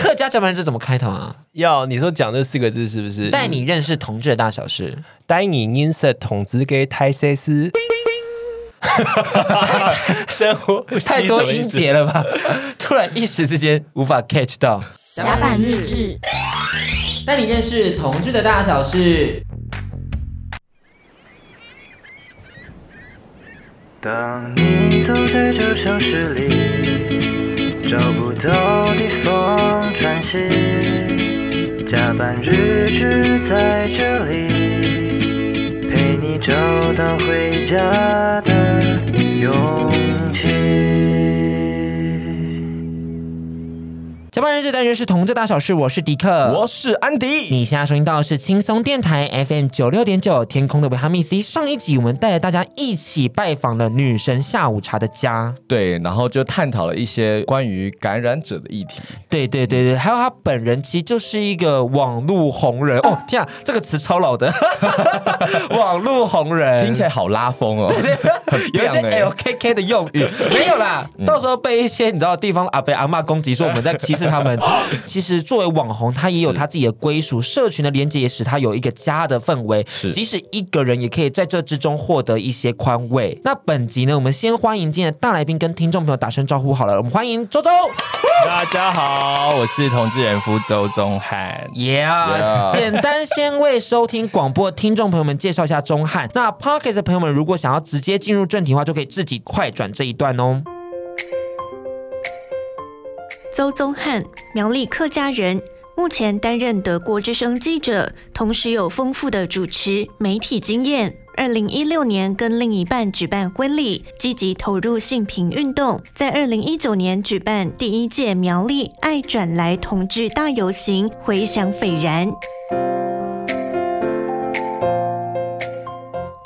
客家甲板日志怎么开头啊？要你说讲这四个字是不是？带你认识同志的大小事，带你认识同志的大小事。生活太多音节了吧？突然一时之间无法 catch 到。甲板日志，带你认识同志的大小事。当你走在这城市里，找不到地方喘息，加班日志在这里，陪你找到回家的勇气。甲板日志，带你认识同志大小事。我是迪克，我是安迪。你现在收听到的是轻松电台 FM 九六点九，天空的维他命 C。上一集我们带着大家一起拜访了女神下午茶的家，对，然后就探讨了一些关于感染者的议题。对对对对，还有他本人其实就是一个网络红人哦。天啊，这个词超老的，网络红人听起来好拉风哦。对对，有一些 LKK 的用语没有啦，嗯、到时候被一些你知道地方阿伯阿妈攻击，说我们在歧视。是他们 其实作为网红，他也有他自己的归属，社群的连接也使他有一个家的氛围。是，即使一个人也可以在这之中获得一些宽慰。那本集呢，我们先欢迎今天的大来宾跟听众朋友打声招呼好了。我们欢迎周周。大家好，我是同志人夫周宗翰。耶！Yeah, 简单先为收听广播的听众朋友们介绍一下钟汉。那 Pocket 的朋友们如果想要直接进入正题的话，就可以自己快转这一段哦。邹宗翰，苗栗客家人，目前担任德国之声记者，同时有丰富的主持媒体经验。二零一六年跟另一半举办婚礼，积极投入性平运动，在二零一九年举办第一届苗栗爱转来同志大游行，回响斐然。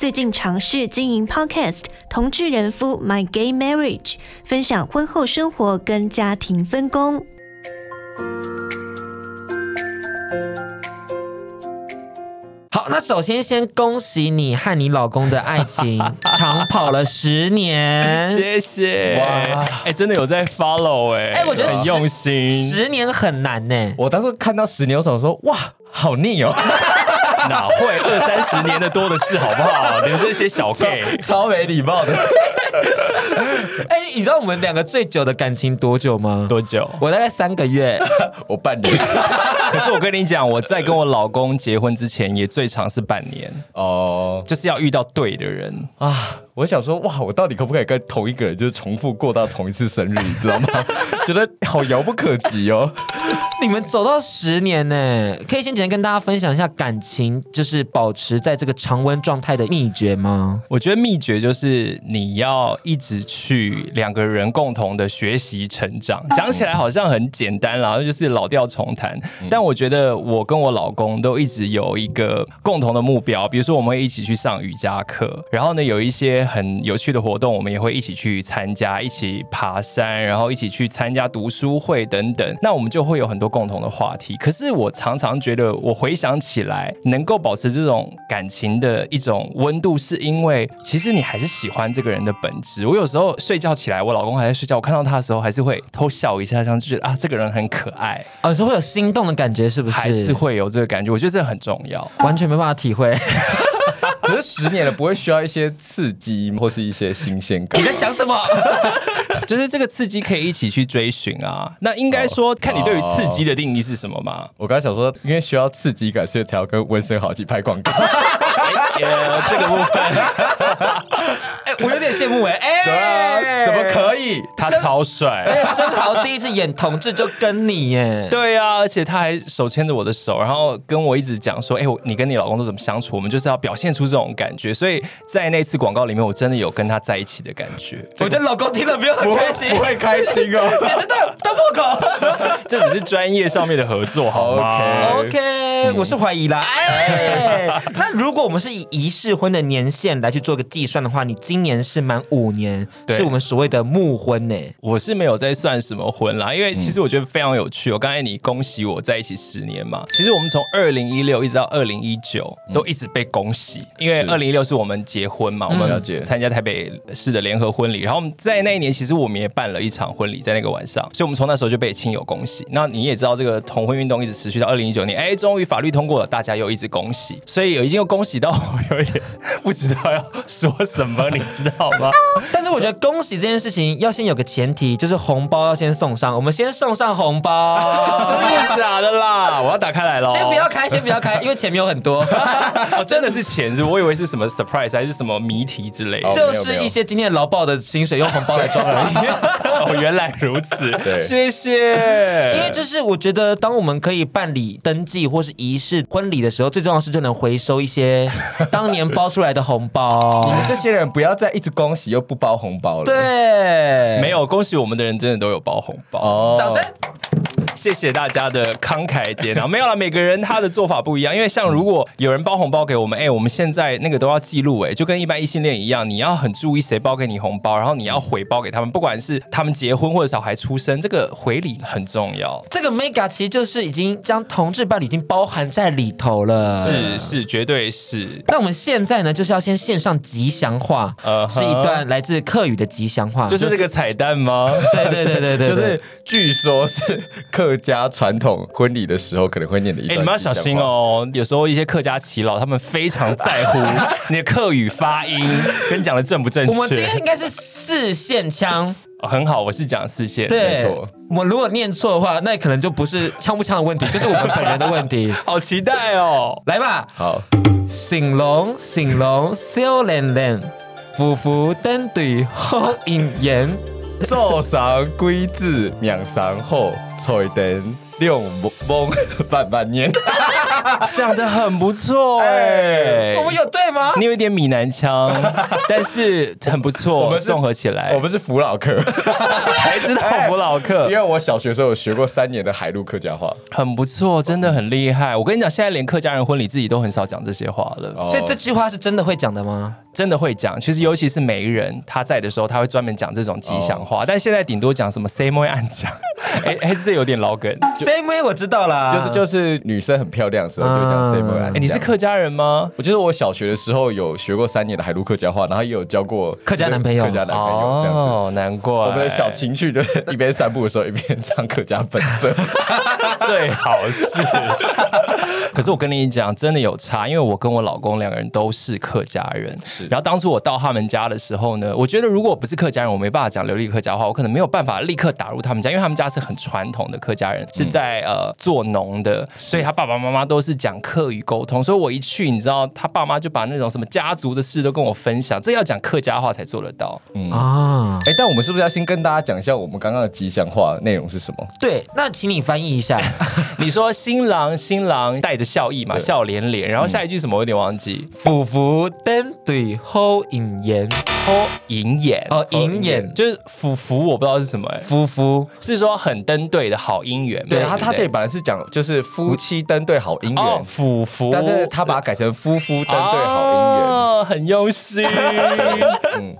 最近尝试经营 Podcast《同志人夫 My Gay Marriage》，分享婚后生活跟家庭分工。好，那首先先恭喜你和你老公的爱情 长跑了十年，谢谢哇！哎、欸，真的有在 follow 哎、欸，哎、欸，我觉得很用心，十年很难呢、欸。我当时看到十年，我想说哇，好腻哦。哪会二三十年的多的是，好不好？你们这些小 gay 超，超没礼貌的。哎、欸，你知道我们两个最久的感情多久吗？多久？我大概三个月，我半年。可是我跟你讲，我在跟我老公结婚之前，也最长是半年哦，就是要遇到对的人啊。我想说，哇，我到底可不可以跟同一个人就是重复过到同一次生日？你知道吗？觉得好遥不可及哦。你们走到十年呢，可以先简单跟大家分享一下感情，就是保持在这个常温状态的秘诀吗？我觉得秘诀就是你要一直去两个人共同的学习成长。讲起来好像很简单啦，就是老调重弹。但我觉得我跟我老公都一直有一个共同的目标，比如说我们会一起去上瑜伽课，然后呢有一些。很有趣的活动，我们也会一起去参加，一起爬山，然后一起去参加读书会等等。那我们就会有很多共同的话题。可是我常常觉得，我回想起来，能够保持这种感情的一种温度，是因为其实你还是喜欢这个人的本质。我有时候睡觉起来，我老公还在睡觉，我看到他的时候，还是会偷笑一下，这样就觉得啊，这个人很可爱。有时候会有心动的感觉，是不是？还是会有这个感觉？我觉得这很重要，完全没办法体会。可是十年了，不会需要一些刺激或是一些新鲜感？你在想什么？就是这个刺激可以一起去追寻啊。那应该说，看你对于刺激的定义是什么嘛？我刚才想说，因为需要刺激感，所以才要跟温森豪一起拍广告。哎呀，这个部分。我有点羡慕哎、欸，对啊，怎么可以？他超帅，而且升豪第一次演同志就跟你耶，对啊，而且他还手牵着我的手，然后跟我一直讲说，哎、欸，你跟你老公都怎么相处？我们就是要表现出这种感觉，所以在那次广告里面，我真的有跟他在一起的感觉。我觉得老公听了没有很开心，不会，不会开心哦，简直大大破口。这只是专业上面的合作，好吗？OK，, okay、嗯、我是怀疑啦。哎，那如果我们是以仪式婚的年限来去做个计算的话，你今年是满五年，对是我们所谓的木婚呢。我是没有在算什么婚啦，因为其实我觉得非常有趣。我刚才你恭喜我在一起十年嘛，其实我们从二零一六一直到二零一九都一直被恭喜，因为二零一六是我们结婚嘛，我们要参加台北市的联合婚礼，然后我们在那一年其实我们也办了一场婚礼，在那个晚上，所以我们从那时候就被亲友恭喜。喜。那你也知道，这个同婚运动一直持续到二零一九年，哎，终于法律通过了，大家又一直恭喜，所以已经又恭喜到我有一点不知道要说什么，你知道吗？但是我觉得恭喜这件事情要先有个前提，就是红包要先送上，我们先送上红包，真的假的啦？我要打开来了，先不要开，先不要开，因为钱没有很多，哦，真的是钱是，我以为是什么 surprise 还是什么谜题之类的，就是一些今天劳报的薪水用红包来装而已。哦，原来如此，对谢谢。因为就是我觉得，当我们可以办理登记或是仪式婚礼的时候，最重要的是就能回收一些当年包出来的红包。你们这些人不要再一直恭喜又不包红包了。对，没有恭喜我们的人真的都有包红包。哦，掌声。谢谢大家的慷慨解囊。没有了，每个人他的做法不一样。因为像如果有人包红包给我们，哎，我们现在那个都要记录，哎，就跟一般异性恋一样，你要很注意谁包给你红包，然后你要回包给他们，不管是他们结婚或者小孩出生，这个回礼很重要。这个 mega 其实就是已经将同志伴侣已经包含在里头了，是是，绝对是。那我们现在呢，就是要先献上吉祥话，呃、uh，huh、是一段来自客语的吉祥话，就是这个彩蛋吗？对对对对对，就是据说是客家传统婚礼的时候可能会念的一段。哎，你们要小心哦，有时候一些客家耆老他们非常在乎 你的客语发音跟你讲的正不正确。我们今天应该是四线腔。很好，我是讲四线，对，没错。我如果念错的话，那可能就不是腔不腔的问题，就是我们本人的问题。好期待哦，来吧。好，醒龙，醒龙，笑脸脸，夫妇登对好姻缘，早上鬼子命上好，财灯。亮蒙蒙半半年，讲的很不错哎，我们有对吗？你有一点闽南腔，但是很不错，我们综合起来，我们是福老客，还知道福老客，因为我小学时候有学过三年的海陆客家话，很不错，真的很厉害。我跟你讲，现在连客家人婚礼自己都很少讲这些话了，所以这句话是真的会讲的吗？真的会讲，其实尤其是媒人他在的时候，他会专门讲这种吉祥话，但现在顶多讲什么 “same way” 暗讲，哎哎，这有点老梗。“same way” 我知道啦，就是就是女生很漂亮的时候就讲暗讲。哎，你是客家人吗？我记得我小学的时候有学过三年的海陆客家话，然后也有交过客家男朋友，客家男朋友这样子。哦，难怪我们的小情趣就一边散步的时候一边唱客家本色，最好是。可是我跟你讲，真的有差，因为我跟我老公两个人都是客家人。是，然后当初我到他们家的时候呢，我觉得如果我不是客家人，我没办法讲流利客家话，我可能没有办法立刻打入他们家，因为他们家是很传统的客家人，是在呃做农的，所以他爸爸妈妈都是讲客语沟通。所以我一去，你知道，他爸妈就把那种什么家族的事都跟我分享，这要讲客家话才做得到。嗯啊，哎，但我们是不是要先跟大家讲一下我们刚刚的吉祥话内容是什么？对，那请你翻译一下。你说新郎新郎带着笑意嘛，笑脸脸，然后下一句什么我有点忘记。夫妇登对好姻缘，好姻缘哦，银眼就是夫妇，我不知道是什么哎，夫妇。是说很登对的好姻缘。对，他他这里本来是讲就是夫妻登对好姻缘，夫夫，但是他把它改成夫妇登对好姻缘，很用心。嗯，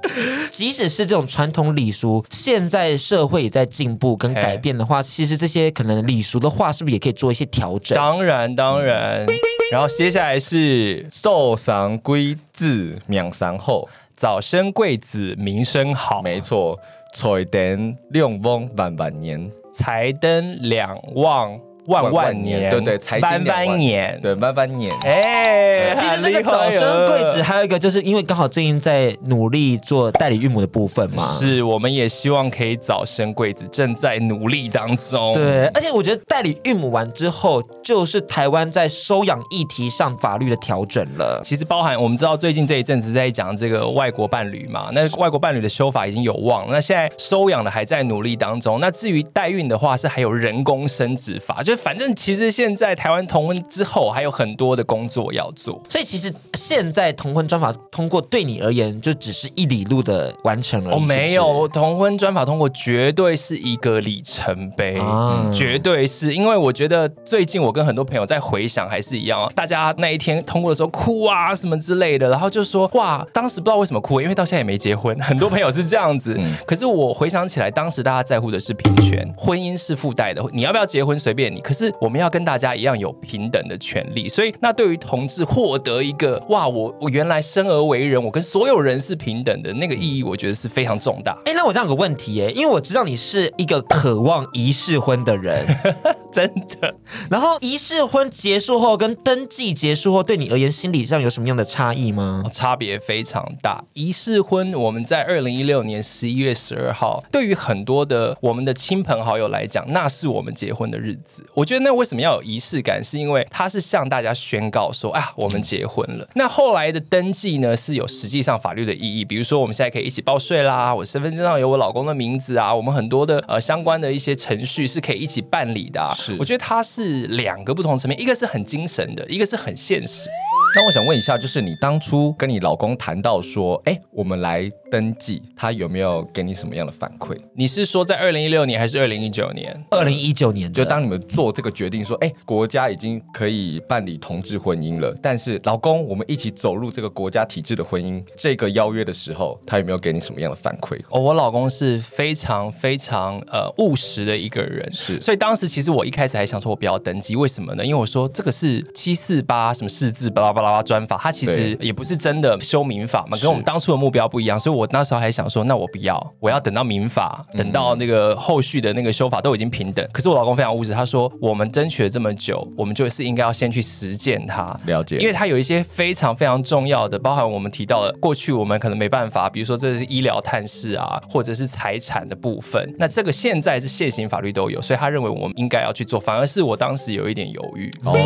即使是这种传统礼俗，现在社会也在进步跟改变的话，其实这些可能礼俗的话，是不是也可以做一些调整？当然，当然。然后接下来是早生贵子命上好，早生贵子名声好，没错，彩灯两旺万万年，财灯两旺。万万年，对对，万万年，对万万年。哎，其实这个早生贵子还有一个，就是因为刚好最近在努力做代理孕母的部分嘛。是，我们也希望可以早生贵子，正在努力当中。对，而且我觉得代理孕母完之后，就是台湾在收养议题上法律的调整了。其实包含我们知道最近这一阵子在讲这个外国伴侣嘛，那外国伴侣的修法已经有望，那现在收养的还在努力当中。那至于代孕的话，是还有人工生殖法，就。反正其实现在台湾同婚之后还有很多的工作要做，所以其实现在同婚专法通过对你而言就只是一里路的完成而已。哦，没有，同婚专法通过绝对是一个里程碑，啊嗯、绝对是因为我觉得最近我跟很多朋友在回想还是一样，大家那一天通过的时候哭啊什么之类的，然后就说哇，当时不知道为什么哭，因为到现在也没结婚，很多朋友是这样子。嗯、可是我回想起来，当时大家在乎的是平权，婚姻是附带的，你要不要结婚随便你。可是我们要跟大家一样有平等的权利。所以，那对于同志获得一个哇，我我原来生而为人，我跟所有人是平等的那个意义，我觉得是非常重大。哎，那我这样有个问题，哎，因为我知道你是一个渴望仪式婚的人，真的。然后仪式婚结束后跟登记结束后，对你而言心理上有什么样的差异吗？差别非常大。仪式婚我们在二零一六年十一月十二号，对于很多的我们的亲朋好友来讲，那是我们结婚的日子。我觉得那为什么要有仪式感？是因为它是向大家宣告说啊，我们结婚了。那后来的登记呢，是有实际上法律的意义。比如说我们现在可以一起报税啦，我身份证上有我老公的名字啊，我们很多的呃相关的一些程序是可以一起办理的啊。是，我觉得它是两个不同层面，一个是很精神的，一个是很现实。那我想问一下，就是你当初跟你老公谈到说，哎，我们来登记，他有没有给你什么样的反馈？你是说在二零一六年还是二零一九年？二零一九年，就当你们做这个决定说，哎，国家已经可以办理同志婚姻了，但是老公，我们一起走入这个国家体制的婚姻这个邀约的时候，他有没有给你什么样的反馈？哦，我老公是非常非常呃务实的一个人，是，所以当时其实我一开始还想说，我不要登记，为什么呢？因为我说这个是七四八什么四字巴拉巴拉。拉专法，他其实也不是真的修民法嘛，跟我们当初的目标不一样，所以我那时候还想说，那我不要，我要等到民法，等到那个后续的那个修法都已经平等。可是我老公非常务实，他说我们争取了这么久，我们就是应该要先去实践它，了解，因为它有一些非常非常重要的，包含我们提到的过去我们可能没办法，比如说这是医疗探视啊，或者是财产的部分，那这个现在是现行法律都有，所以他认为我们应该要去做，反而是我当时有一点犹豫。哦，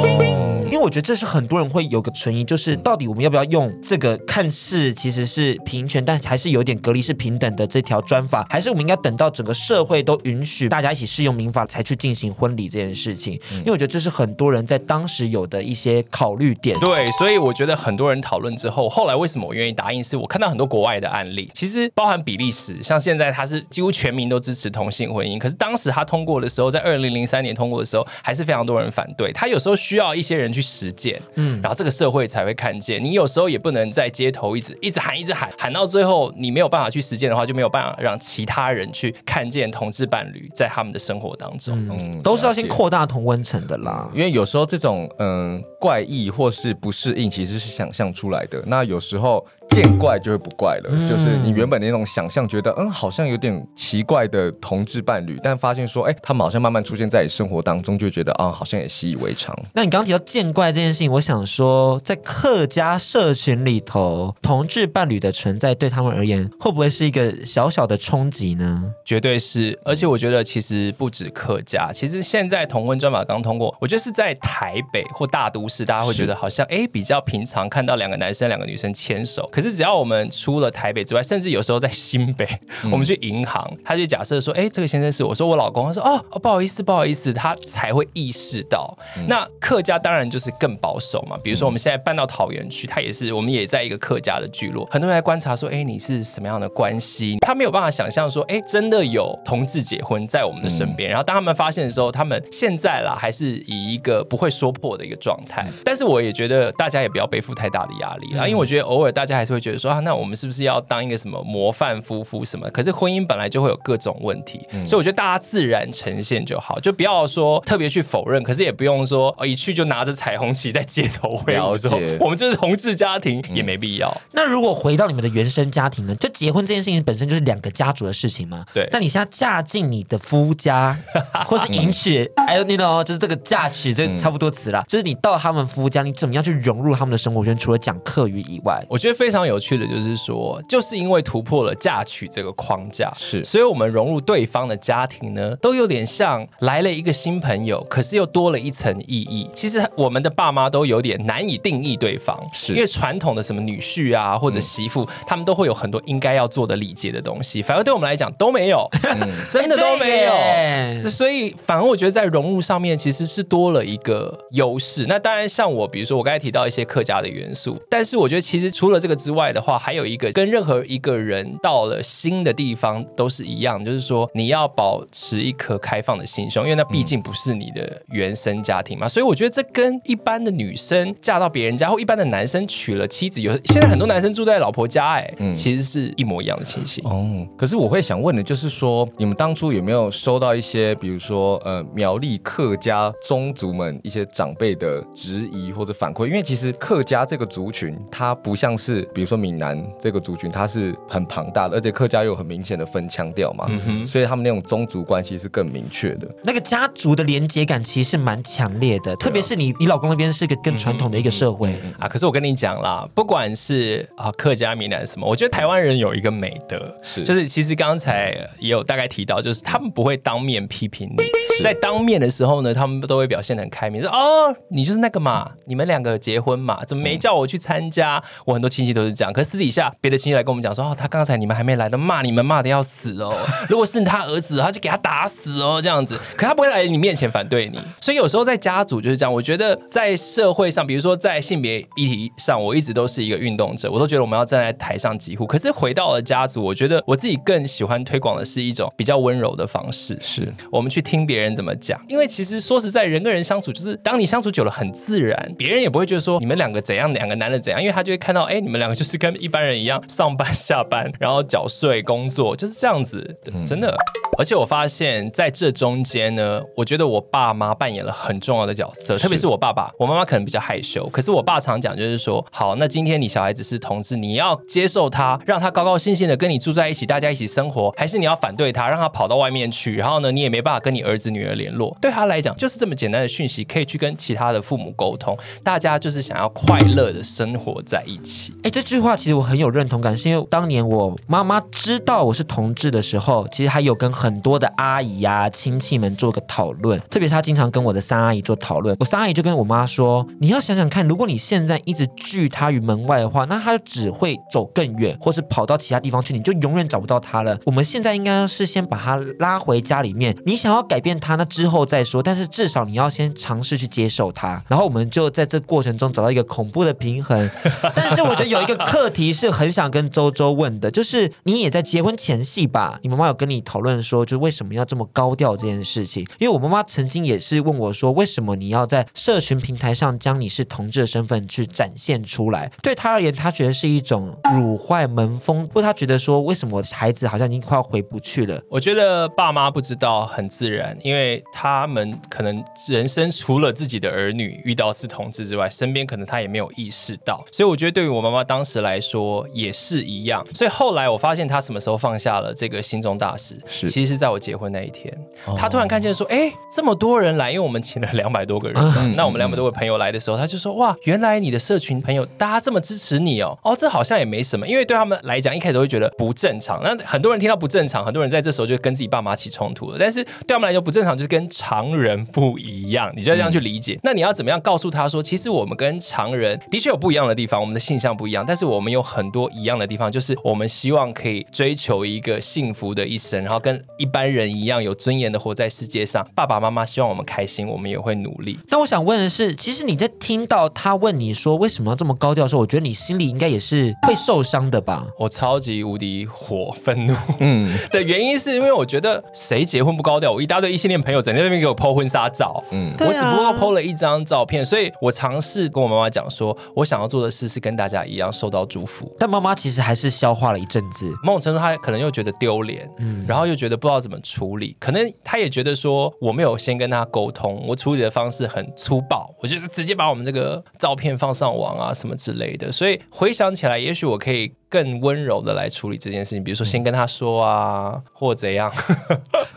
因为我觉得这是很多人会有个存疑，就是到底我们要不要用这个看似其实是平权，但还是有点隔离是平等的这条专法，还是我们应该等到整个社会都允许大家一起适用民法才去进行婚礼这件事情？因为我觉得这是很多人在当时有的一些考虑点。对，所以我觉得很多人讨论之后，后来为什么我愿意答应？是我看到很多国外的案例，其实包含比利时，像现在它是几乎全民都支持同性婚姻，可是当时他通过的时候，在二零零三年通过的时候，还是非常多人反对。他有时候需要一些人去实践，嗯，然后这个社会才会看见。你有时候也不能在街头一直一直喊，一直喊，喊到最后你没有办法去实践的话，就没有办法让其他人去看见同志伴侣在他们的生活当中。嗯，都是要先扩大同温层的啦。因为有时候这种嗯怪异或是不适应，其实是想象出来的。那有时候。见怪就会不怪了，嗯、就是你原本的那种想象，觉得嗯好像有点奇怪的同志伴侣，但发现说，哎，他们好像慢慢出现在你生活当中，就觉得啊，好像也习以为常。那你刚刚提到见怪这件事情，我想说，在客家社群里头，同志伴侣的存在对他们而言，会不会是一个小小的冲击呢？绝对是，而且我觉得其实不止客家，其实现在同婚专法刚通过，我觉得是在台北或大都市，大家会觉得好像哎比较平常，看到两个男生两个女生牵手。可是只要我们出了台北之外，甚至有时候在新北，嗯、我们去银行，他就假设说，哎，这个先生是我说我老公，他说哦，哦不好意思不好意思，他才会意识到。嗯、那客家当然就是更保守嘛，比如说我们现在搬到桃园去，他也是我们也在一个客家的聚落，很多人来观察说，哎，你是什么样的关系？他没有办法想象说，哎，真的有同志结婚在我们的身边。嗯、然后当他们发现的时候，他们现在啦还是以一个不会说破的一个状态。嗯、但是我也觉得大家也不要背负太大的压力啦，嗯、因为我觉得偶尔大家还是会觉得说。啊，那我们是不是要当一个什么模范夫妇什么？可是婚姻本来就会有各种问题，嗯、所以我觉得大家自然呈现就好，就不要说特别去否认，可是也不用说哦一去就拿着彩虹旗在街头挥舞，说我们就是同志家庭，也没必要。那如果回到你们的原生家庭呢？就结婚这件事情本身就是两个家族的事情吗？对。那你现在嫁进你的夫家，或是迎娶，哎呦，你懂，就是这个嫁娶，这差不多词啦。嗯、就是你到他们夫家，你怎么样去融入他们的生活圈？除了讲课语以外，我觉得非常有趣的。就是说，就是因为突破了嫁娶这个框架，是，所以我们融入对方的家庭呢，都有点像来了一个新朋友，可是又多了一层意义。其实我们的爸妈都有点难以定义对方，是因为传统的什么女婿啊或者媳妇，嗯、他们都会有很多应该要做的礼节的东西，反而对我们来讲都没有，嗯、真的都没有。欸、所以反而我觉得在融入上面其实是多了一个优势。那当然，像我，比如说我刚才提到一些客家的元素，但是我觉得其实除了这个之之外的话，还有一个跟任何一个人到了新的地方都是一样，就是说你要保持一颗开放的心胸，因为那毕竟不是你的原生家庭嘛。嗯、所以我觉得这跟一般的女生嫁到别人家，或一般的男生娶了妻子，有现在很多男生住在老婆家，哎，嗯，其实是一模一样的情形。哦，可是我会想问的就是说，你们当初有没有收到一些，比如说呃苗栗客家宗族们一些长辈的质疑或者反馈？因为其实客家这个族群，它不像是比如说闽南这个族群，它是很庞大的，而且客家又有很明显的分腔调嘛，嗯哼，所以他们那种宗族关系是更明确的。那个家族的连结感其实是蛮强烈的，特别是你你老公那边是个更传统的一个社会、嗯、啊。可是我跟你讲啦，不管是啊客家、闽南什么，我觉得台湾人有一个美德，是就是其实刚才也有大概提到，就是他们不会当面批评你，在当面的时候呢，他们都会表现的很开明，说哦，你就是那个嘛，你们两个结婚嘛，怎么没叫我去参加？我很多亲戚都是这样，可是私底下别的亲戚来跟我们讲说，哦，他刚才你们还没来的，骂你们骂的要死哦。如果是他儿子，他就给他打死哦，这样子。可他不会来你面前反对你，所以有时候在家族就是这样。我觉得在社会上，比如说在性别议题上，我一直都是一个运动者，我都觉得我们要站在台上疾呼。可是回到了家族，我觉得我自己更喜欢推广的是一种比较温柔的方式，是我们去听别人怎么讲。因为其实说实在，人跟人相处，就是当你相处久了很自然，别人也不会觉得说你们两个怎样，两个男的怎样，因为他就会看到，哎，你们两个 就是跟一般人一样上班 下班，然后缴税工作，就是这样子，真的。而且我发现在这中间呢，我觉得我爸妈扮演了很重要的角色，特别是我爸爸，我妈妈可能比较害羞，可是我爸常讲就是说，好，那今天你小孩子是同志，你要接受他，让他高高兴兴的跟你住在一起，大家一起生活，还是你要反对他，让他跑到外面去，然后呢，你也没办法跟你儿子女儿联络。对他来讲，就是这么简单的讯息，可以去跟其他的父母沟通。大家就是想要快乐的生活在一起。哎，这这句话其实我很有认同感，是因为当年我妈妈知道我是同志的时候，其实还有跟很多的阿姨呀、啊、亲戚们做个讨论。特别是她经常跟我的三阿姨做讨论，我三阿姨就跟我妈说：“你要想想看，如果你现在一直拒她于门外的话，那她就只会走更远，或是跑到其他地方去，你就永远找不到她了。我们现在应该是先把她拉回家里面。你想要改变她，那之后再说。但是至少你要先尝试去接受她。然后我们就在这过程中找到一个恐怖的平衡。但是我觉得有一个课题是很想跟周周问的，就是你也在结婚前夕吧？你妈妈有跟你讨论说，就为什么要这么高调这件事情？因为我妈妈曾经也是问我说，为什么你要在社群平台上将你是同志的身份去展现出来？对她而言，她觉得是一种辱坏门风，不过她觉得说，为什么孩子好像已经快要回不去了？我觉得爸妈不知道很自然，因为他们可能人生除了自己的儿女遇到是同志之外，身边可能他也没有意识到，所以我觉得对于我妈妈当时来说也是一样。所以后来我发现他什么时候放下了这个心中大事，是其实是在我结婚那一天，她、哦、突然看见说，哎，这么多人来，因为我们请了两百多个人，嗯、那我们两百多个朋友来的时候，他就说，哇，原来你的社群朋友大家这么支持你哦，哦，这好像也没什么，因为对他们来讲，一开始都会觉得不正常。那很多人听到不正常，很多人在这时候就跟自己爸妈起冲突了。但是对他们来说，不正常就是跟常人不一样，你就要这样去理解。嗯、那你要怎么样告诉他说，其实我们跟常人的确有不一样的地方，我们的性向不一样，但是我们有很多一样的地方，就是我们希望可以追求一个幸福的一生，然后跟一般人一样有尊严的活在世界上。爸爸妈妈希望我们开心，我们也会努力。那我想问的是，其实你在听到他问你说为什么要这么高调的时候，我觉得你心里应该也是会受伤的吧？我超级无敌火愤怒，嗯，的原因是因为我觉得谁结婚不高调？我一大堆异性恋朋友在那边给我 po 婚纱照，嗯，我只不过 po 了一张照片，所以我尝试跟我妈妈讲说，我想要做的事是跟大家一样受到祝福。但妈妈其实还是消化了一阵子，某种程度她可能又觉得丢脸，嗯，然后又觉得不知道怎么处理，可能她也觉得说我没有先跟她沟通，我处理的方式很粗暴，我就是直接把我们这个照片放上网啊什么之类的，所以回想起来，也许我可以。更温柔的来处理这件事情，比如说先跟他说啊，嗯、或怎样，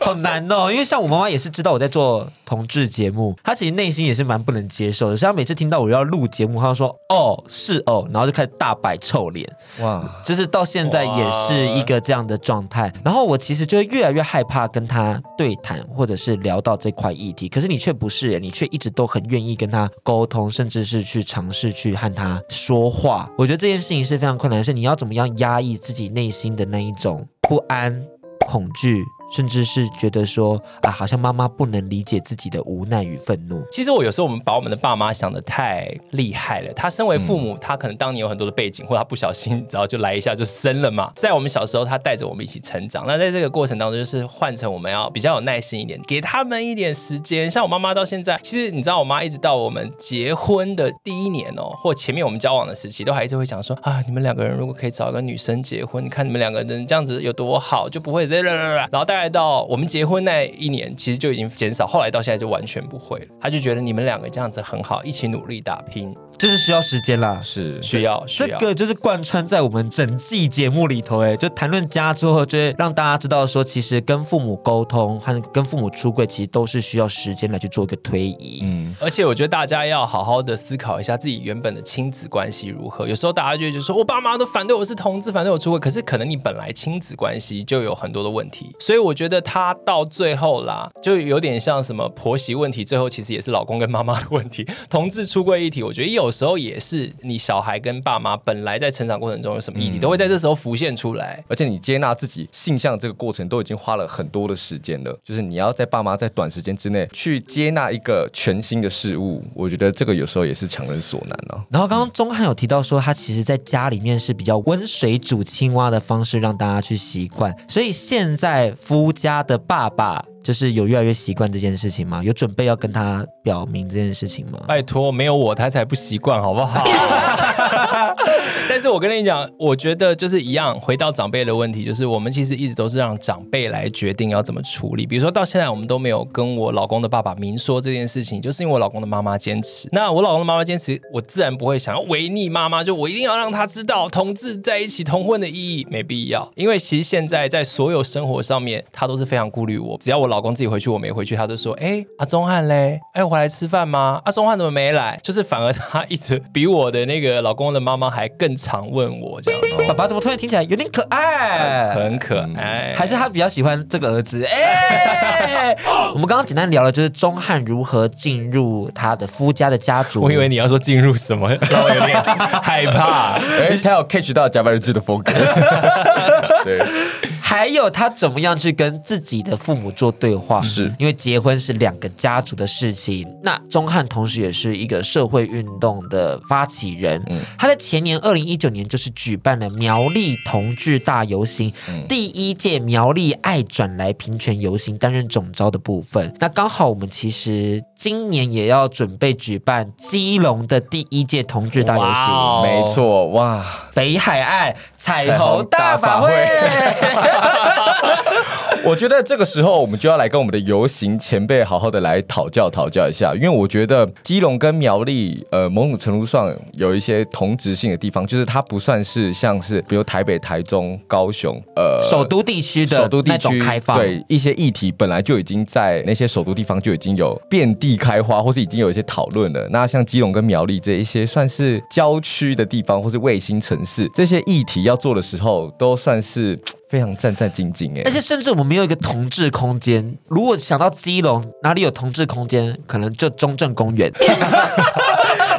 好难哦。因为像我妈妈也是知道我在做同志节目，她其实内心也是蛮不能接受的。所以她每次听到我要录节目，她就说：“哦，是哦。”然后就开始大摆臭脸。哇，就是到现在也是一个这样的状态。然后我其实就会越来越害怕跟她对谈，或者是聊到这块议题。可是你却不是，你却一直都很愿意跟她沟通，甚至是去尝试去和她说话。我觉得这件事情是非常困难的，是你要。怎么样压抑自己内心的那一种不安、恐惧，甚至是觉得说啊，好像妈妈不能理解自己的无奈与愤怒。其实我有时候我们把我们的爸妈想得太厉害了。他身为父母，他可能当年有很多的背景，或他不小心，然后就来一下就生了嘛。在我们小时候，他带着我们一起成长。那在这个过程当中，就是换成我们要比较有耐心一点，给他们一点时间。像我妈妈到现在，其实你知道，我妈一直到我们结婚的第一年哦，或前面我们交往的时期，都还一直会讲说啊，你们两个人如果可以找一个女生结婚，你看你们两个人这样子有多好，就不会。然后大概到我们结婚那一年，其实就已经减少。后来到现在就完全不会了。他就觉得你们两个这样子很好，一起努力打拼。这是需要时间啦，是需要需要。这个就是贯穿在我们整季节目里头，哎，就谈论家之后，就会让大家知道说，其实跟父母沟通和跟父母出柜，其实都是需要时间来去做一个推移。嗯，而且我觉得大家要好好的思考一下自己原本的亲子关系如何。有时候大家就会觉得说，我爸妈都反对我是同志，反对我出柜，可是可能你本来亲子关系就有很多的问题，所以我觉得他到最后啦，就有点像什么婆媳问题，最后其实也是老公跟妈妈的问题。同志出柜议题，我觉得有时候也是。你小孩跟爸妈本来在成长过程中有什么议题，嗯、都会在这时候浮现出来。而且你接纳自己性向这个过程，都已经花了很多的时间了。就是你要在爸妈在短时间之内去接纳一个全新的事物，我觉得这个有时候也是强人所难啊。然后刚刚钟汉有提到说，他其实在家里面是比较温水煮青蛙的方式，让大家去习惯。所以现在夫家的爸爸。就是有越来越习惯这件事情吗？有准备要跟他表明这件事情吗？拜托，没有我他才不习惯，好不好？但是我跟你讲，我觉得就是一样，回到长辈的问题，就是我们其实一直都是让长辈来决定要怎么处理。比如说到现在，我们都没有跟我老公的爸爸明说这件事情，就是因为我老公的妈妈坚持。那我老公的妈妈坚持，我自然不会想要违逆妈妈，就我一定要让他知道同志在一起同婚的意义，没必要。因为其实现在在所有生活上面，他都是非常顾虑我。只要我老公自己回去，我没回去，他就说：“哎，阿钟汉嘞，哎，回来吃饭吗？阿钟汉怎么没来？”就是反而他一直比我的那个老公的妈妈还更 常问我这样。爸爸怎么突然听起来有点可爱？很可爱，还是他比较喜欢这个儿子？哎，我们刚刚简单聊了，就是钟汉如何进入他的夫家的家族。我以为你要说进入什么，让我有点害怕。哎，他有 catch 到甲板日志的风格。对。还有他怎么样去跟自己的父母做对话？是因为结婚是两个家族的事情。那钟汉同时也是一个社会运动的发起人。嗯，他在前年二零一九年就是举办了苗栗同志大游行，嗯、第一届苗栗爱转来平权游行担任总招的部分。那刚好我们其实今年也要准备举办基隆的第一届同志大游行。哦、没错，哇，北海岸彩虹大法会。我觉得这个时候我们就要来跟我们的游行前辈好好的来讨教讨教一下，因为我觉得基隆跟苗栗，呃，某种程度上有一些同质性的地方，就是它不算是像是比如台北、台中、高雄，呃，首都地区的首都地区开放，对一些议题本来就已经在那些首都地方就已经有遍地开花，或是已经有一些讨论了。那像基隆跟苗栗这一些算是郊区的地方，或是卫星城市，这些议题要做的时候，都算是。非常战战兢兢哎，而且甚至我们没有一个同志空间。如果想到基隆哪里有同志空间，可能就中正公园。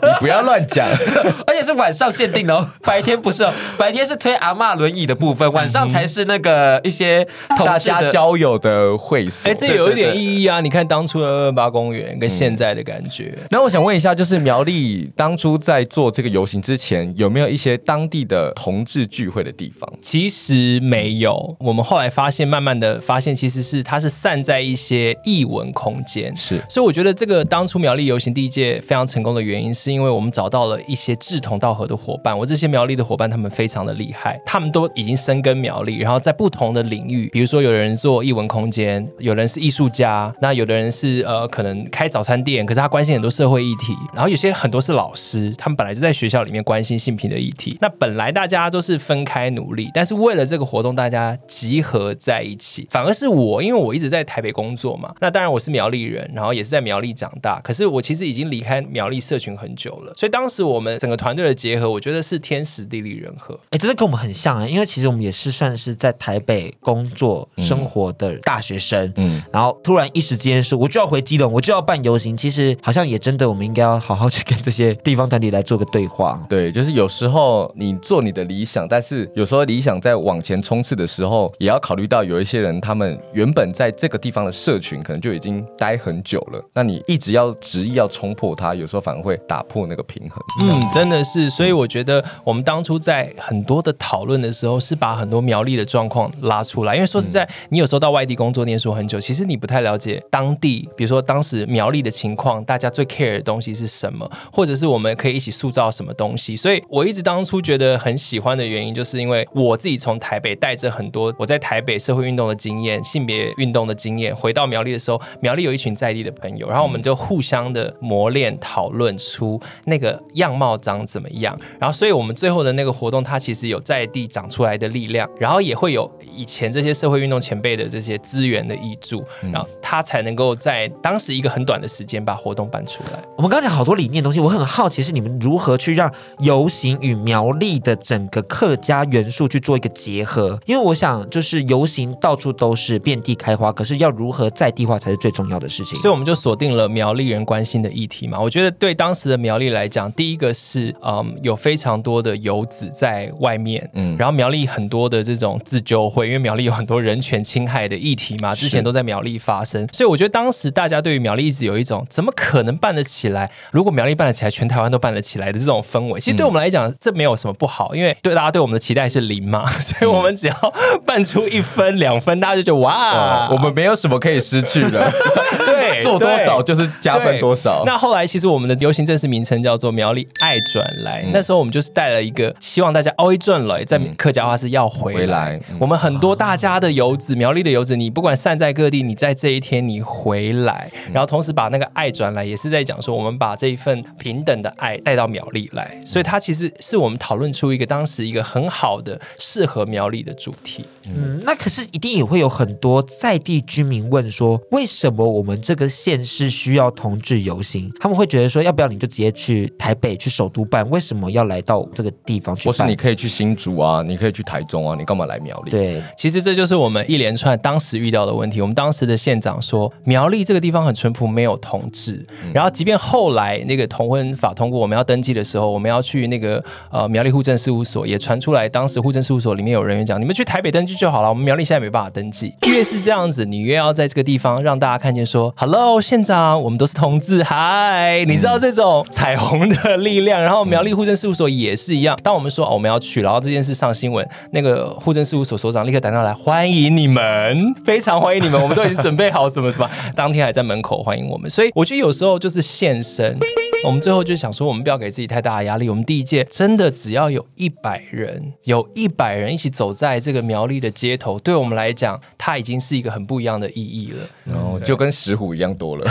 你不要乱讲，而且是晚上限定哦，白天不是哦，白天是推阿嬷轮椅的部分，晚上才是那个一些大家交友的会所。哎，这有一点意义啊！你看当初的二二八公园跟现在的感觉。那我想问一下，就是苗栗当初在做这个游行之前，有没有一些当地的同志聚会的地方？其实没有，我们后来发现，慢慢的发现，其实是它是散在一些艺文空间。是，所以我觉得这个当初苗栗游行第一届非常成功的原因是。因为我们找到了一些志同道合的伙伴，我这些苗栗的伙伴，他们非常的厉害，他们都已经深耕苗栗，然后在不同的领域，比如说有人做艺文空间，有人是艺术家，那有的人是呃可能开早餐店，可是他关心很多社会议题，然后有些很多是老师，他们本来就在学校里面关心性平的议题，那本来大家都是分开努力，但是为了这个活动，大家集合在一起，反而是我，因为我一直在台北工作嘛，那当然我是苗栗人，然后也是在苗栗长大，可是我其实已经离开苗栗社群很久。久了。所以当时我们整个团队的结合，我觉得是天时地利人和。哎，真的跟我们很像啊，因为其实我们也是算是在台北工作生活的大学生，嗯，然后突然一时间说我就要回基隆，我就要办游行，其实好像也真的，我们应该要好好去跟这些地方团体来做个对话。对，就是有时候你做你的理想，但是有时候理想在往前冲刺的时候，也要考虑到有一些人，他们原本在这个地方的社群可能就已经待很久了，那你一直要执意要冲破它，有时候反而会打破那个平衡。嗯，真的是，所以我觉得我们当初在很多的讨论的时候，是把很多苗栗的状况拉出来，因为说实在，你有时候到外地工作念书很久，其实你不太了解当地，比如说当时苗栗的情况，大家最 care 的东西是什么，或者是我们可以一起塑造什么东西。所以我一直当初觉得很喜欢的原因，就是因为我自己从台北带着很多我在台北社会运动的经验、性别运动的经验，回到苗栗的时候，苗栗有一群在地的朋友，然后我们就互相的磨练、讨论出那个样貌长怎么样。然后，所以我们最后的那个活动，它其实有在地长出来的力量，然后也会有以前这些社会运动前辈的这些资源的挹注，然后它才能够在当时一个很短的时间把活动办出来。我们刚刚讲好多理念的东西，我很好奇是你们如何去让游行与苗栗的整个客家元素去做一个结合，因为我想就是游行到处都是遍地开花，可是要如何在地化才是最重要的事情。所以我们就锁定了苗栗人关心的议题嘛。我觉得对当时的苗栗来讲，第一个是嗯有非常多的游子在外面，嗯，然后苗栗很多的这种自救会，因为苗栗有很多人权侵害的议题嘛，之前都在苗栗发生，所以我觉得当时大家对于苗栗一直有一种怎么可能办得起来？如果苗栗办得起来，全台湾都办得起来的这种氛围。其实对我们来讲，这没有什么不好，因为对大家对我们的期待是零嘛，所以我们只要办出一分两分，大家就觉得哇，我们没有什么可以失去的。对，做多少就是加分多少。那后来其实我们的游行正式名称叫做苗栗爱转来，那时候我们就是带了一个希望大家爱转来，在客家话是要回来。我们很多大家的游子，苗栗的游子，你不管散在各地，你在这一天你回来，然后同时把那个爱转来，也是在讲说我们把这一份平等的爱带到苗栗来，所以它其实是我们讨论出一个当时一个很好的适合苗栗的主题。嗯，那可是一定也会有很多在地居民问说，为什么我们这个县市需要同志游行？他们会觉得说，要不要你就直接去台北去首都办？为什么要来到这个地方去办？或是你可以去新竹啊，你可以去台中啊，你干嘛来苗栗？对，其实这就是我们一连串当时遇到的问题。我们当时的县长说，苗栗这个地方很淳朴，没有同志。然后，即便后来那个同婚法通过，我们要登记的时候，我们要去那个呃苗栗户政事务所，也传出来，当时户政事务所里面有人员讲，你们去台北登记就好了。我们苗栗现在没办法登记，越是这样子，你越要在这个地方让大家看见说，Hello，县长，我们都是同志，嗨，你知道这种彩虹的力量。然后苗栗户政事务所也是一样，当我们说我们要去，然后这件事上新闻，那个户政事务所所长立刻打电话来，欢迎你们，非常欢迎你们，我们都已经准备好什么什么，当天还在门口欢迎我们。所以我觉得有时候就是现身。我们最后就想说，我们不要给自己太大的压力。我们第一届真的只要有一百人，有一百人一起走在这个苗栗的街头，对我们来讲，它已经是一个很不一样的意义了。然后就跟石虎一样多了。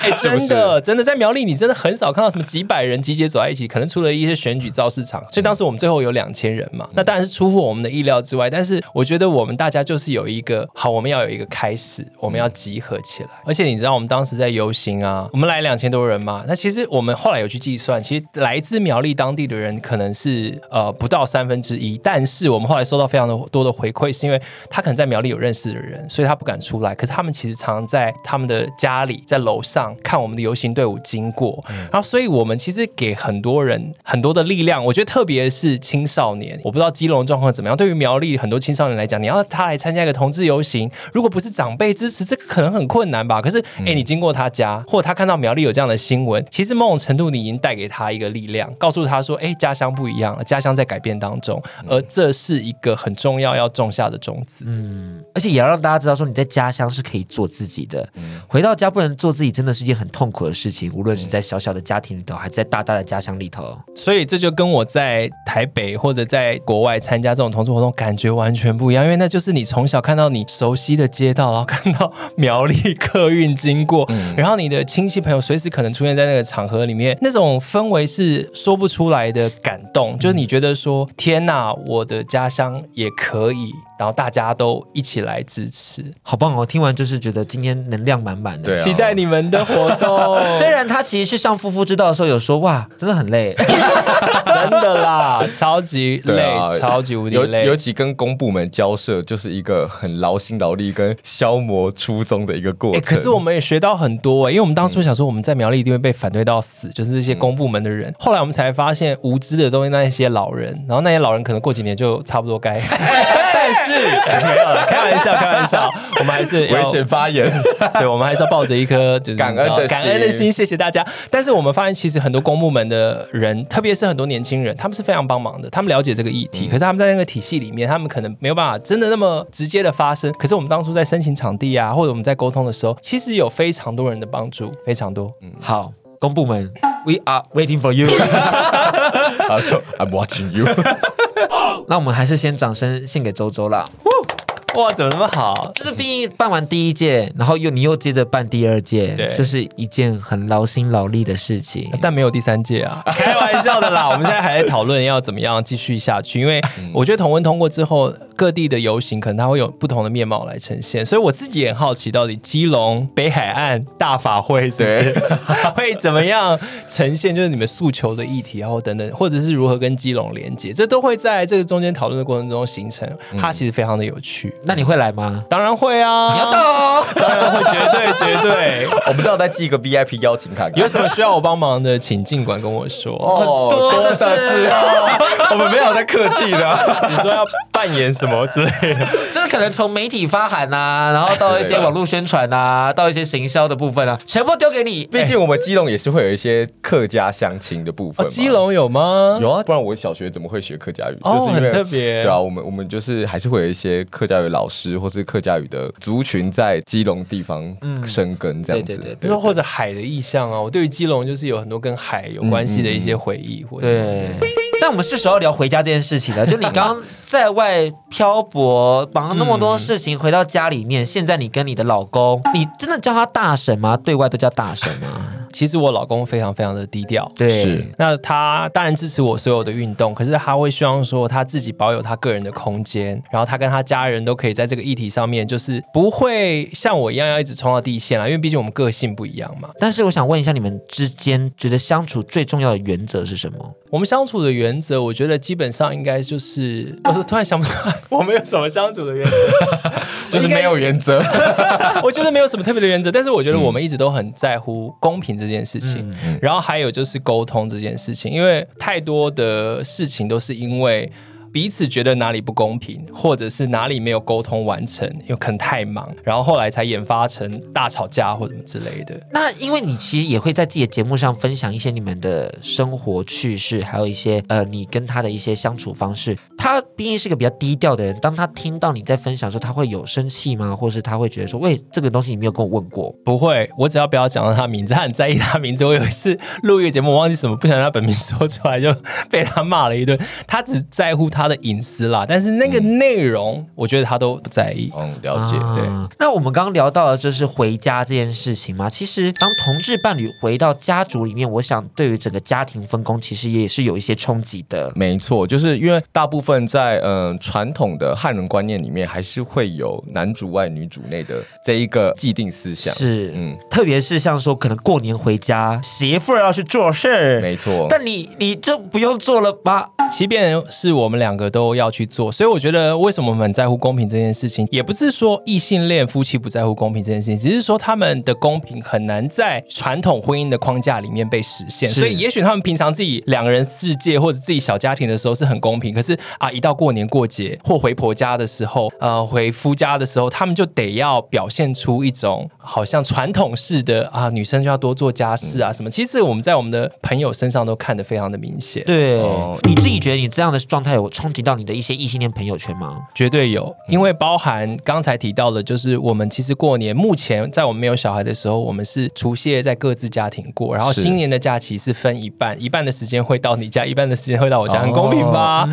哎，真的，真的在苗栗，你真的很少看到什么几百人集结走在一起。可能除了一些选举造市场，所以当时我们最后有两千人嘛，那当然是出乎我们的意料之外。但是我觉得我们大家就是有一个好，我们要有一个开始，我们要集合起来。而且你知道，我们当时在游行啊，我们来两千多人嘛，那。其实我们后来有去计算，其实来自苗栗当地的人可能是呃不到三分之一，但是我们后来收到非常的多的回馈，是因为他可能在苗栗有认识的人，所以他不敢出来。可是他们其实常常在他们的家里，在楼上看我们的游行队伍经过，嗯、然后所以我们其实给很多人很多的力量。我觉得特别是青少年，我不知道基隆状况怎么样。对于苗栗很多青少年来讲，你要他来参加一个同志游行，如果不是长辈支持，这个可能很困难吧。可是哎，你经过他家，或他看到苗栗有这样的新闻。其实某种程度，你已经带给他一个力量，告诉他说：“哎，家乡不一样了，家乡在改变当中，而这是一个很重要要种下的种子。”嗯，而且也要让大家知道，说你在家乡是可以做自己的。嗯，回到家不能做自己，真的是一件很痛苦的事情。无论是在小小的家庭里头，还是在大大的家乡里头。所以这就跟我在台北或者在国外参加这种同志活动感觉完全不一样，因为那就是你从小看到你熟悉的街道，然后看到 苗栗客运经过，嗯，然后你的亲戚朋友随时可能出现在那个。场合里面那种氛围是说不出来的感动，就是你觉得说天哪，我的家乡也可以然后大家都一起来支持，好棒哦！听完就是觉得今天能量满满的，对啊期待你们的活动。虽然他其实是上夫妇之道的时候有说，哇，真的很累，真的啦，超级累，啊超级无敌尤累。尤其跟公部门交涉，就是一个很劳心劳力跟消磨初衷的一个过哎、程。可是我们也学到很多哎、因为我们当初想说我们在苗栗一定会被反对到死，就是这些公部门的人。后来我们才发现，无知的都是那些老人，然后那些老人可能过几年就差不多该。但是、哎没有了，开玩笑，开玩笑，我们还是要危险发言，对，我们还是要抱着一颗就是感恩的心感恩的心，谢谢大家。但是我们发现，其实很多公部门的人，特别是很多年轻人，他们是非常帮忙的，他们了解这个议题，可是他们在那个体系里面，他们可能没有办法真的那么直接的发声。可是我们当初在申请场地啊，或者我们在沟通的时候，其实有非常多人的帮助，非常多。好，公部门，We are waiting for you。他说 I'm watching you。那我们还是先掌声献给周周了。哇，怎么那么好？就是毕竟办完第一届，然后又你又接着办第二届，对这是一件很劳心劳力的事情。但没有第三届啊，开玩笑的啦。我们现在还在讨论要怎么样继续下去，因为我觉得同婚通过之后，各地的游行可能它会有不同的面貌来呈现，所以我自己也很好奇，到底基隆北海岸大法会是不是 会怎么样呈现，就是你们诉求的议题，然后等等，或者是如何跟基隆连接，这都会在这个中间讨论的过程中形成，它其实非常的有趣。那你会来吗？当然会啊，你要到哦。当然会，绝对绝对。我们都要再寄一个 VIP 邀请卡给有什么需要我帮忙的，请尽管跟我说。哦，多的是哦，我们没有在客气的。你说要扮演什么之类的？就是可能从媒体发函啊，然后到一些网络宣传啊，到一些行销的部分啊，全部丢给你。毕竟我们基隆也是会有一些客家乡亲的部分哦，基隆有吗？有啊，不然我小学怎么会学客家语？哦就是因为很特别对啊，我们我们就是还是会有一些客家语老师或是客家语的族群在基隆地方生根这样子。对对对比如说或者海的意象啊，我对于基隆就是有很多跟海有关系的一些回忆，或者对，但我们是时候聊回家这件事情了。就你刚刚 在外漂泊，忙了那么多事情，回到家里面，现在你跟你的老公，你真的叫他大婶吗？对外都叫大婶吗？其实我老公非常非常的低调，对，那他当然支持我所有的运动，可是他会希望说他自己保有他个人的空间，然后他跟他家人都可以在这个议题上面，就是不会像我一样要一直冲到第一线啦，因为毕竟我们个性不一样嘛。但是我想问一下，你们之间觉得相处最重要的原则是什么？我们相处的原则，我觉得基本上应该就是，我突然想不出来，我们有什么相处的原则，就是没有原则。我觉得没有什么特别的原则，但是我觉得我们一直都很在乎公平这件事情，嗯然后还有就是沟通这件事情，因为太多的事情都是因为。彼此觉得哪里不公平，或者是哪里没有沟通完成，有可能太忙，然后后来才演发成大吵架或者什么之类的。那因为你其实也会在自己的节目上分享一些你们的生活趣事，还有一些呃你跟他的一些相处方式。他毕竟是个比较低调的人，当他听到你在分享的时候，他会有生气吗？或是他会觉得说，喂，这个东西你没有跟我问过？不会，我只要不要讲到他名字，他很在意他名字。我有一次录一个节目，我忘记什么，不想让他本名说出来，就被他骂了一顿。他只在乎他的隐私啦，但是那个内容，我觉得他都不在意。嗯，了解。啊对那我们刚刚聊到的就是回家这件事情嘛。其实当同志伴侣回到家族里面，我想对于整个家庭分工，其实也是有一些冲击的。没错，就是因为大部分在嗯、呃、传统的汉人观念里面，还是会有男主外女主内的这一个既定思想。是，嗯嗯，特别是像说，可能过年回家，媳妇儿要去做事儿，没错。但你你就不用做了吧？即便是我们两个都要去做，所以我觉得为什么我们很在乎公平这件事情，也不是说异性恋夫妻不在乎公平这件事情，只是说他们的公平很难在传统婚姻的框架里面被实现。所以也许他们平常自己两个人世界或者自己小家庭的时候是很公平，可是啊，一到过年过节或回婆家的时候，呃，回夫家的时候，他们就得要表现出一种好像传统式的啊，女生就要多做家事啊什么。其实我们在我们的朋友身上都看得非常的明显。对，哦你自己觉得你这样的状态有冲击到你的一些异性恋朋友圈吗？绝对有，因为包含刚才提到的，就是我们其实过年目前在我们没有小孩的时候，我们是除夕夜在各自家庭过，然后新年的假期是分一半，一半的时间会到你家，一半的时间会到我家，很公平吧？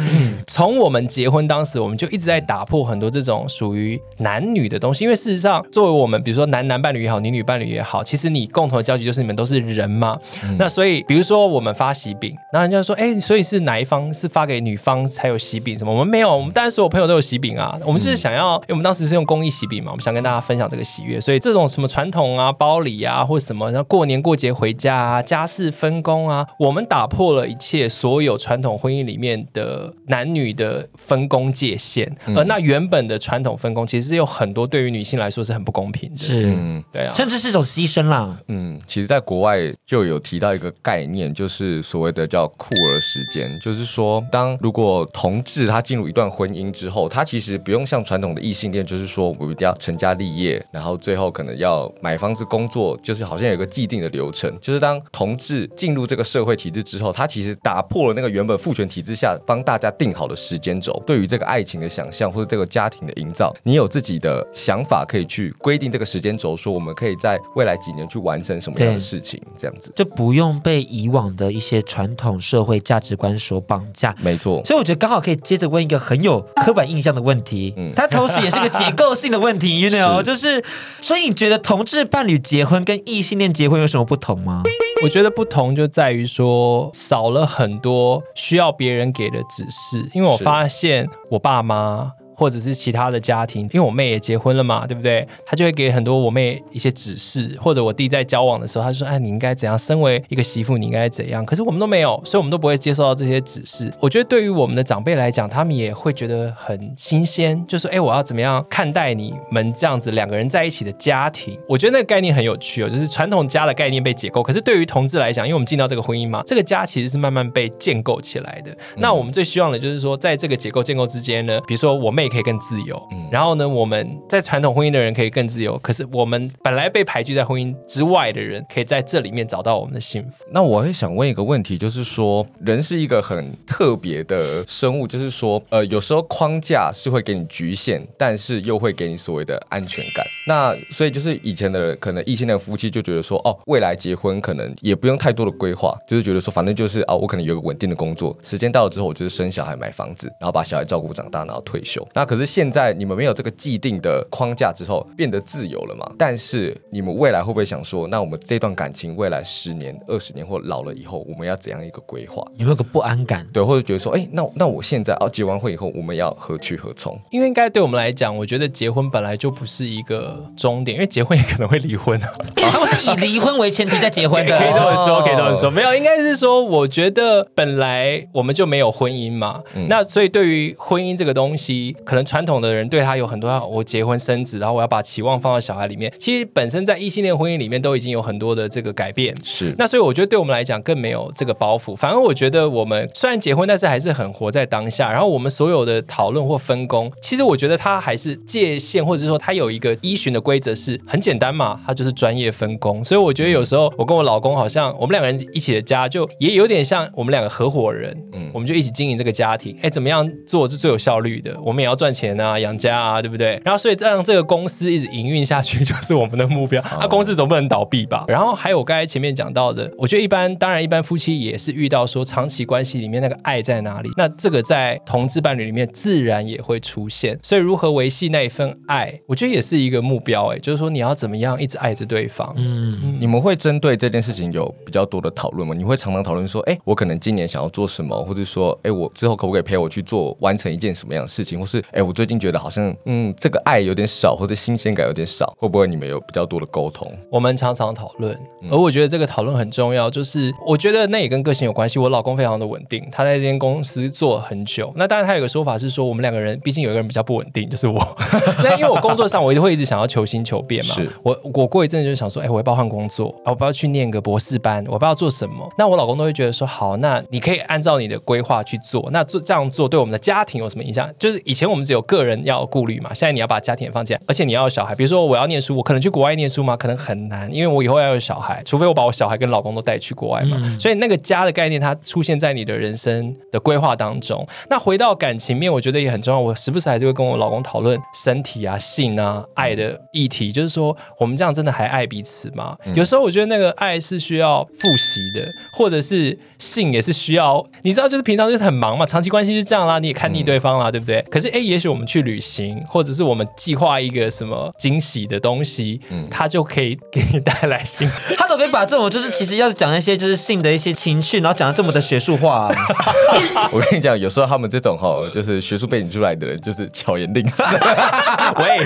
从我们结婚当时，我们就一直在打破很多这种属于男女的东西。因为事实上，作为我们，比如说男男伴侣也好，女女伴侣也好，其实你共同的交集就是你们都是人嘛。嗯、那所以，比如说我们发喜饼，然后人家说，哎，所以是哪一方是发给女方才有喜饼？什么？我们没有，我们当然所有朋友都有喜饼啊。我们就是想要，因为我们当时是用公益喜饼嘛，我们想跟大家分享这个喜悦。所以这种什么传统啊、包礼啊，或什么，然后过年过节回家啊、家事分工啊，我们打破了一切所有传统婚姻里面的男女的分工界限。嗯、而那原本的传统分工，其实是有很多对于女性来说是很不公平的。是，嗯、对啊，甚至是一种牺牲啦。嗯，其实，在国外就有提到一个概念，就是所谓的叫“酷儿时间”，就是说，当如果同志他进入一段婚姻之后，他其实不用像传统的异性恋，就是说我一定要成家立业，然后最后可能要买房子、工作，就是好像有一个既定的流程。就是当同志进入这个社会体制之后，他其实打破了那个原本父权体制下帮大家定好的时间轴，对于这个爱情的想象或者这个家庭的营造，你有自己的想法可以去规定这个时间轴，说我们可以在未来几年去完成什么样的事情，这样子就不用被以往的一些传统社会价值观所绑架。没错，所以我觉得刚好可以接着问一个很有刻板印象的问题，嗯，它同时也是个结构性的问题，you know，就是所以你觉得同志伴侣结婚跟异性恋结婚有什么不同吗？我觉得不同就在于说少了很多需要别人给的指示，因为我发现我爸妈。或者是其他的家庭，因为我妹也结婚了嘛，对不对？她就会给很多我妹一些指示，或者我弟在交往的时候，他就说：“哎，你应该怎样？身为一个媳妇，你应该怎样？”可是我们都没有，所以我们都不会接受到这些指示。我觉得对于我们的长辈来讲，他们也会觉得很新鲜，就说：“哎，我要怎么样看待你们这样子两个人在一起的家庭？”我觉得那个概念很有趣哦，就是传统家的概念被解构。可是对于同志来讲，因为我们进到这个婚姻嘛，这个家其实是慢慢被建构起来的。嗯、那我们最希望的就是说，在这个结构建构之间呢，比如说我妹可以更自由。嗯、然后呢，我们在传统婚姻的人可以更自由，可是我们本来被排拒在婚姻之外的人，可以在这里面找到我们的幸福。那我会想问一个问题，就是说，人是一个很特别的生物，就是说，呃，有时候框架是会给你局限，但是又会给你所谓的安全感。那所以就是以前的可能异性恋夫妻就觉得说，哦，未来结婚可能也不用太多的规划，就是觉得说，反正就是哦，我可能有个稳定的工作，时间到了之后，我就是生小孩、买房子，然后把小孩照顾长大，然后退休。那可是现在。你们没有这个既定的框架之后，变得自由了嘛？但是你们未来会不会想说，那我们这段感情未来十年、二十年或老了以后，我们要怎样一个规划？有没有个不安感？对，或者觉得说，哎，那那我现在啊，结完婚以后，我们要何去何从？因为应该对我们来讲，我觉得结婚本来就不是一个终点，因为结婚也可能会离婚啊。他们是以离婚为前提在结婚的，可以这么说，可以这么说。没有，应该是说，我觉得本来我们就没有婚姻嘛。嗯、那所以对于婚姻这个东西，可能传统的人对他有很多。我结婚生子，然后我要把期望放到小孩里面。其实本身在异性恋婚姻里面都已经有很多的这个改变。是。那所以我觉得对我们来讲更没有这个包袱。反而我觉得我们虽然结婚，但是还是很活在当下。然后我们所有的讨论或分工，其实我觉得他还是界限，或者是说他有一个依循的规则，是很简单嘛，他就是专业分工。所以我觉得有时候我跟我老公好像我们两个人一起的家，就也有点像我们两个合伙人。嗯。我们就一起经营这个家庭。哎，怎么样做是最有效率的？我们也要赚钱啊，养家啊，对不对？然后所以这样这个公司一直营运下去就是我们的目标。那、啊、公司总不能倒闭吧？然后还有我刚才前面讲到的，我觉得一般，当然一般夫妻也是遇到说长期关系里面那个爱在哪里？那这个在同志伴侣里面自然也会出现。所以如何维系那一份爱，我觉得也是一个目标。哎，就是说你要怎么样一直爱着对方。嗯，嗯，你们会针对这件事情有比较多的讨论吗？你会常常讨论说，哎，我可能今年想要做什么，或者说，哎，我之后可不可以陪我去做完成一件什么样的事情？或是，哎，我最近觉得好像，嗯，这个爱有点少。或者新鲜感有点少，会不会你们有比较多的沟通？我们常常讨论，而我觉得这个讨论很重要。就是我觉得那也跟个性有关系。我老公非常的稳定，他在这间公司做很久。那当然他有个说法是说，我们两个人毕竟有一个人比较不稳定，就是我。那因为我工作上我会一直想要求新求变嘛。是我我过一阵子就想说，哎，我要不要换工作？我不要去念个博士班？我不要做什么？那我老公都会觉得说，好，那你可以按照你的规划去做。那做这样做对我们的家庭有什么影响？就是以前我们只有个人要顾虑嘛，现在你要把家庭也放进来，而且你要有小孩，比如说我要念书，我可能去国外念书吗？可能很难，因为我以后要有小孩，除非我把我小孩跟老公都带去国外嘛。嗯、所以那个家的概念，它出现在你的人生的规划当中。那回到感情面，我觉得也很重要。我时不时还是会跟我老公讨论身体啊、性啊、爱的议题，就是说我们这样真的还爱彼此吗？嗯、有时候我觉得那个爱是需要复习的，或者是性也是需要，你知道，就是平常就是很忙嘛，长期关系就这样啦，你也看腻对方啦，嗯、对不对？可是哎，也许我们去旅行，或者是我们计划一个什么惊喜的东西，嗯，他就可以给你带来性。他怎么可以把这种就是其实要讲一些就是性的一些情趣，然后讲的这么的学术化、啊？我跟你讲，有时候他们这种哈，就是学术背景出来的人，就是巧言令色。喂，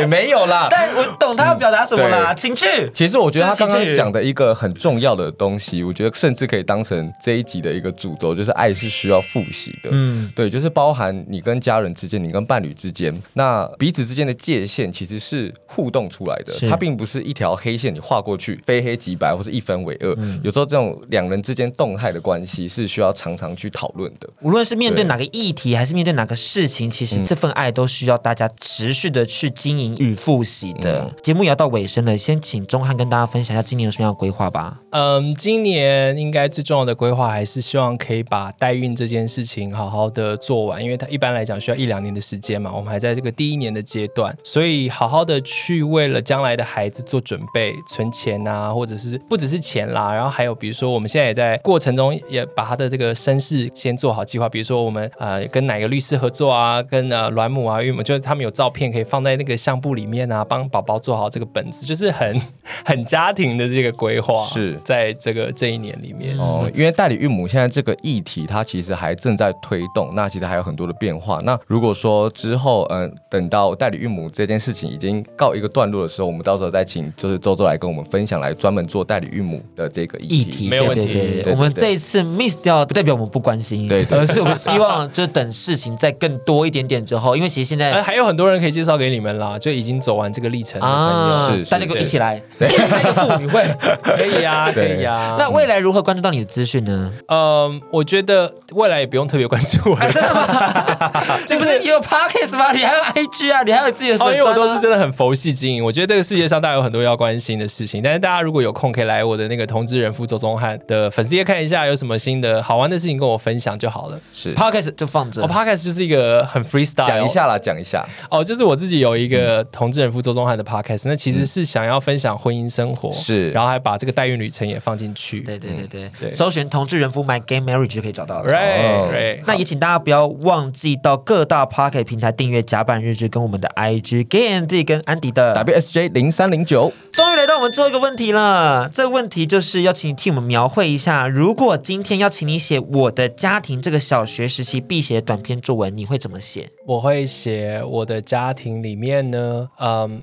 也没有啦，但我懂他要表达什么啦，情趣。其实我觉得他刚刚讲的一个很重要的东西，我觉得甚至可以当成这一集的一个主轴，就是爱是需要复习的。嗯，对，就是包含你跟家人之间，你跟伴侣之间，那彼此之间的界限其实是互动出来的，它并不是一条黑线，你画过去非黑即白，或是一分为二。嗯，有时候这种两人之间动态的关系是需要常常去讨论的。无论是面对哪个议题，还是面对哪个事情，其实这份爱都需要大家持续的去经营与复习的。嗯，节目也要到尾声了，先请钟汉跟大家分享一下今年有什么样的规划吧。嗯，今年应该最重要的规划还是希望可以把代孕这件事情好好的做完，因为它一般来讲需要一两年的时间嘛，我们还在这个第一年的阶段，所以好好的去为了将来的孩子做准备，存钱啊，或者是不只是钱啦，然后还有比如说我们现在也在过程中也把他的这个身世先做好计划，比如说我们呃跟哪个律师合作啊，跟呃卵母啊，孕母就是他们有照片可以放在那个相簿里面啊，帮宝宝做好这个本子，就是很 很家庭的这个规划，是在这个这一年里面哦，因为代理孕母现在这个议题它其实还正在推动，那其实还有很多的变化。那如果说之后嗯、呃、等到代理孕母这件事情已经告一个段落的时候，我们到时候再请就是周周来跟我们分享，来专门做代理孕母的这个议题，没有问题。对对对对，我们这一次 miss 掉不代表我们不关心，对，对，而是我们希望就等事情再更多一点点之后，因为其实现在还有很多人可以介绍给你们啦，就已经走完这个历程啊，是，大家可以一起来开一个妇女会，可以 呀，可以呀。那未来如何关注到你的资讯呢？嗯，我觉得未来也不用特别关注我，真的吗？这不是你有 Podcast 吗？你还有 IG 啊，你还有自己的，哦，因为我都是真的很佛系经营。我觉得这个世界上大家有很多要关心的事情，但是大家如果有空可以来我的那个同志人夫周宗翰的粉丝页看一下，有什么新的好玩的事情跟我分享就好了。是 Podcast 就放着，哦，Podcast 就是一个很 freestyle，讲一下啦，讲一下。哦，就是我自己有一个同志人夫周宗翰的 Podcast，那其实是想要分享婚姻生活，是，然后还把这个代孕旅程也放进去。对对对对对，搜寻同志人夫 My Gay Marriage 就可以找到了。Right right，那也请大家不要忘记到各大 Pocket 平台订阅甲板日志跟我们的 IG D 跟安迪的 WSJ 零三零九。终于来到我们最后一个问题了，这个问题就是要请你替我们描绘一下，如果今天要请你写我的家庭这个小学时期必写的短篇作文，你会怎么写？我会写我的家庭里面呢，嗯。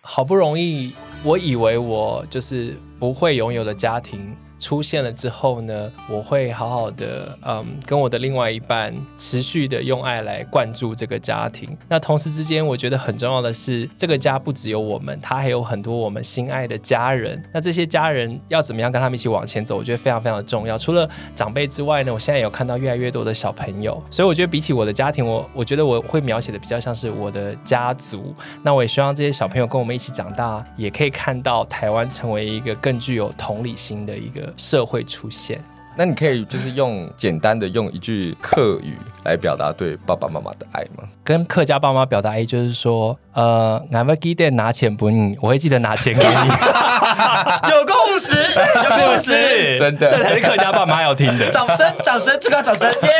好不容易，我以为我就是不会拥有的家庭。出现了之后呢，我会好好的，嗯，跟我的另外一半持续的用爱来灌注这个家庭。那同时之间，我觉得很重要的是，这个家不只有我们，他还有很多我们心爱的家人。那这些家人要怎么样跟他们一起往前走？我觉得非常非常的重要。除了长辈之外呢，我现在有看到越来越多的小朋友，所以我觉得比起我的家庭，我我觉得我会描写的比较像是我的家族。那我也希望这些小朋友跟我们一起长大，也可以看到台湾成为一个更具有同理心的一个。社会出现，那你可以就是用简单的用一句客语来表达对爸爸妈妈的爱吗？跟客家爸妈表达爱就是说，呃，俺们记得拿钱不你，我会记得拿钱给你，有共识，有共识，真的，这才是客家爸妈要听的。掌声，掌声，最高掌声，耶！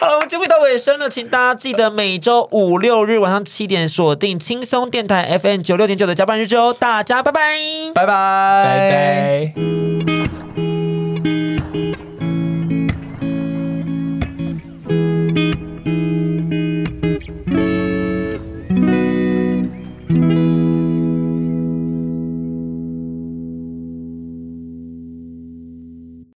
好了，我们节目到尾声了，请大家记得每周五六日晚上七点锁定轻松电台 FM 九六点九的加班日志哦，大家拜拜，拜拜，拜拜。